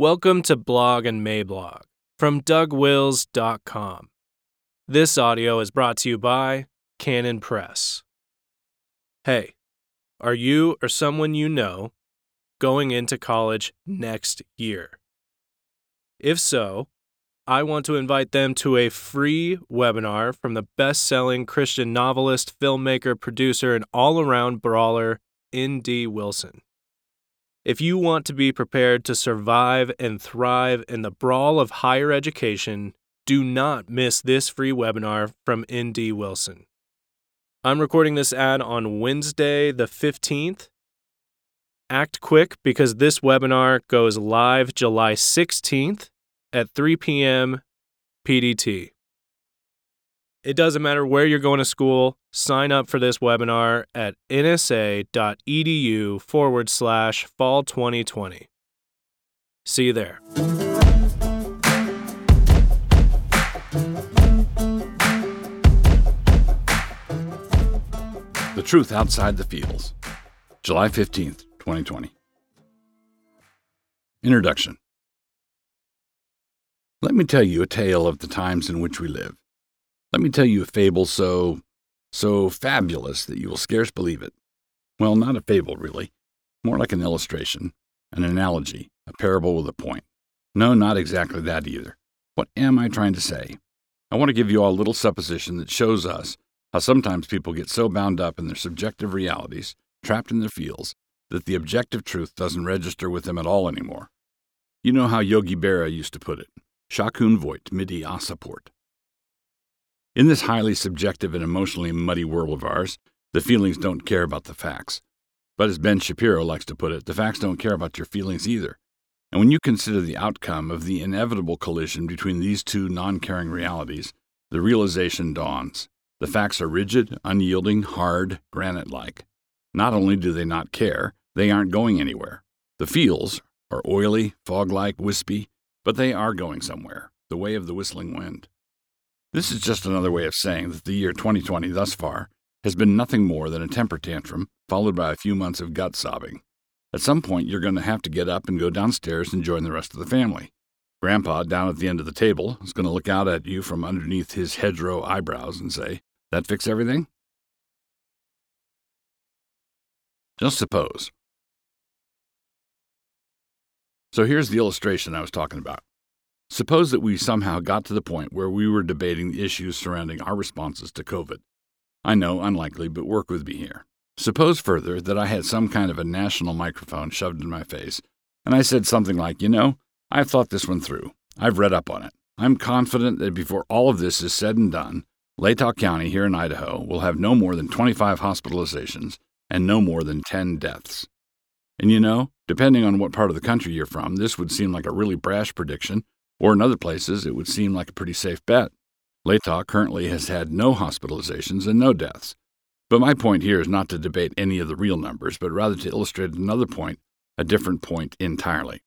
Welcome to Blog and Mablog from DougWils.com. This audio is brought to you by Canon Press. Hey, are you or someone you know going into college next year? If so, I want to invite them to a free webinar from the best selling Christian novelist, filmmaker, producer, and all around brawler, N.D. Wilson. If you want to be prepared to survive and thrive in the brawl of higher education, do not miss this free webinar from N.D. Wilson. I'm recording this ad on Wednesday, the 15th. Act quick because this webinar goes live July 16th at 3 p.m. PDT. It doesn't matter where you're going to school, sign up for this webinar at nsa.edu forward slash fall 2020. See you there. The Truth Outside the Feels, July 15th, 2020. Introduction Let me tell you a tale of the times in which we live. Let me tell you a fable so, so fabulous that you will scarce believe it. Well, not a fable, really. More like an illustration, an analogy, a parable with a point. No, not exactly that either. What am I trying to say? I want to give you all a little supposition that shows us how sometimes people get so bound up in their subjective realities, trapped in their fields, that the objective truth doesn't register with them at all anymore. You know how Yogi Berra used to put it Shakun voit, midi assaport. In this highly subjective and emotionally muddy world of ours, the feelings don't care about the facts. But as Ben Shapiro likes to put it, the facts don't care about your feelings either. And when you consider the outcome of the inevitable collision between these two non caring realities, the realization dawns. The facts are rigid, unyielding, hard, granite like. Not only do they not care, they aren't going anywhere. The feels are oily, fog like, wispy, but they are going somewhere, the way of the whistling wind. This is just another way of saying that the year 2020 thus far has been nothing more than a temper tantrum followed by a few months of gut sobbing. At some point, you're going to have to get up and go downstairs and join the rest of the family. Grandpa, down at the end of the table, is going to look out at you from underneath his hedgerow eyebrows and say, that fix everything? Just suppose. So here's the illustration I was talking about. Suppose that we somehow got to the point where we were debating the issues surrounding our responses to COVID. I know, unlikely, but work with me here. Suppose further that I had some kind of a national microphone shoved in my face, and I said something like, You know, I've thought this one through. I've read up on it. I'm confident that before all of this is said and done, Latah County here in Idaho will have no more than 25 hospitalizations and no more than 10 deaths. And you know, depending on what part of the country you're from, this would seem like a really brash prediction, or in other places, it would seem like a pretty safe bet. Latah currently has had no hospitalizations and no deaths. But my point here is not to debate any of the real numbers, but rather to illustrate another point, a different point entirely.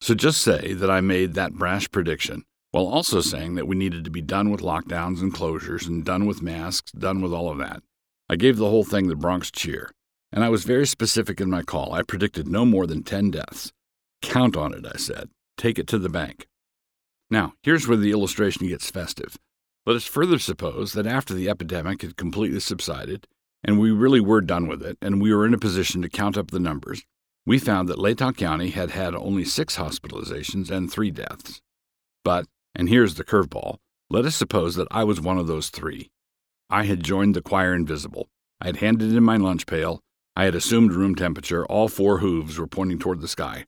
So just say that I made that brash prediction while also saying that we needed to be done with lockdowns and closures and done with masks, done with all of that. I gave the whole thing the Bronx cheer, and I was very specific in my call. I predicted no more than 10 deaths. Count on it, I said. Take it to the bank. Now, here's where the illustration gets festive. Let us further suppose that after the epidemic had completely subsided, and we really were done with it, and we were in a position to count up the numbers, we found that Latah County had had only six hospitalizations and three deaths. But and here's the curveball. Let us suppose that I was one of those three. I had joined the choir invisible. I had handed in my lunch pail. I had assumed room temperature. All four hooves were pointing toward the sky.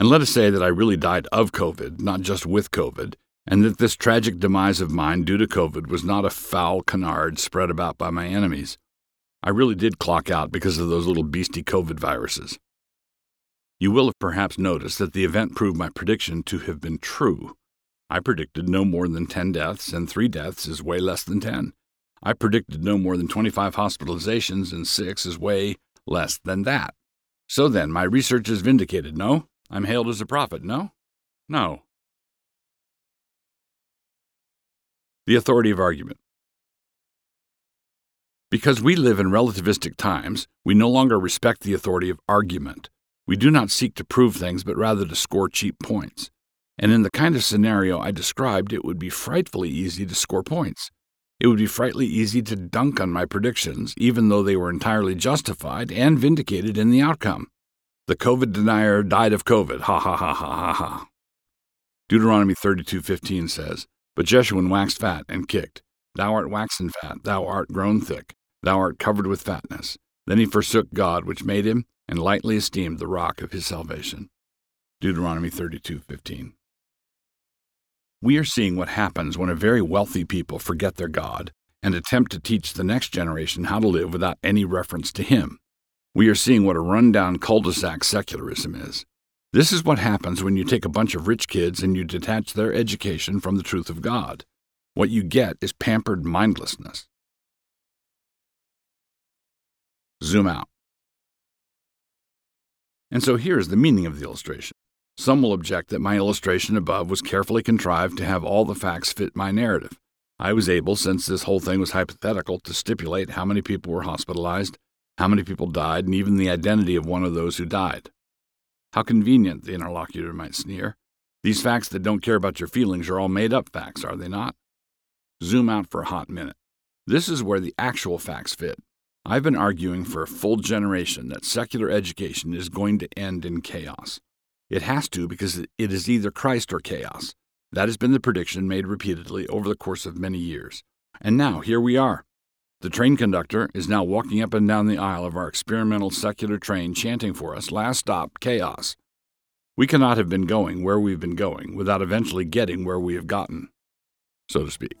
And let us say that I really died of COVID, not just with COVID, and that this tragic demise of mine due to COVID was not a foul canard spread about by my enemies. I really did clock out because of those little beastie COVID viruses. You will have perhaps noticed that the event proved my prediction to have been true. I predicted no more than 10 deaths, and three deaths is way less than 10. I predicted no more than 25 hospitalizations, and six is way less than that. So then, my research is vindicated, no? I'm hailed as a prophet, no? No. The authority of argument. Because we live in relativistic times, we no longer respect the authority of argument. We do not seek to prove things, but rather to score cheap points. And in the kind of scenario I described, it would be frightfully easy to score points. It would be frightfully easy to dunk on my predictions, even though they were entirely justified and vindicated in the outcome. The COVID denier died of COVID. Ha ha ha ha ha ha. Deuteronomy 32:15 says, "But Jeshurun waxed fat and kicked. Thou art waxen fat, thou art grown thick, thou art covered with fatness. Then he forsook God which made him, and lightly esteemed the rock of his salvation." Deuteronomy 32:15. We are seeing what happens when a very wealthy people forget their God and attempt to teach the next generation how to live without any reference to Him. We are seeing what a rundown cul de sac secularism is. This is what happens when you take a bunch of rich kids and you detach their education from the truth of God. What you get is pampered mindlessness. Zoom out. And so here is the meaning of the illustration. Some will object that my illustration above was carefully contrived to have all the facts fit my narrative. I was able, since this whole thing was hypothetical, to stipulate how many people were hospitalized, how many people died, and even the identity of one of those who died. How convenient, the interlocutor might sneer. These facts that don't care about your feelings are all made up facts, are they not? Zoom out for a hot minute. This is where the actual facts fit. I've been arguing for a full generation that secular education is going to end in chaos. It has to because it is either Christ or chaos. That has been the prediction made repeatedly over the course of many years. And now, here we are. The train conductor is now walking up and down the aisle of our experimental secular train chanting for us, Last stop, chaos. We cannot have been going where we've been going without eventually getting where we have gotten, so to speak.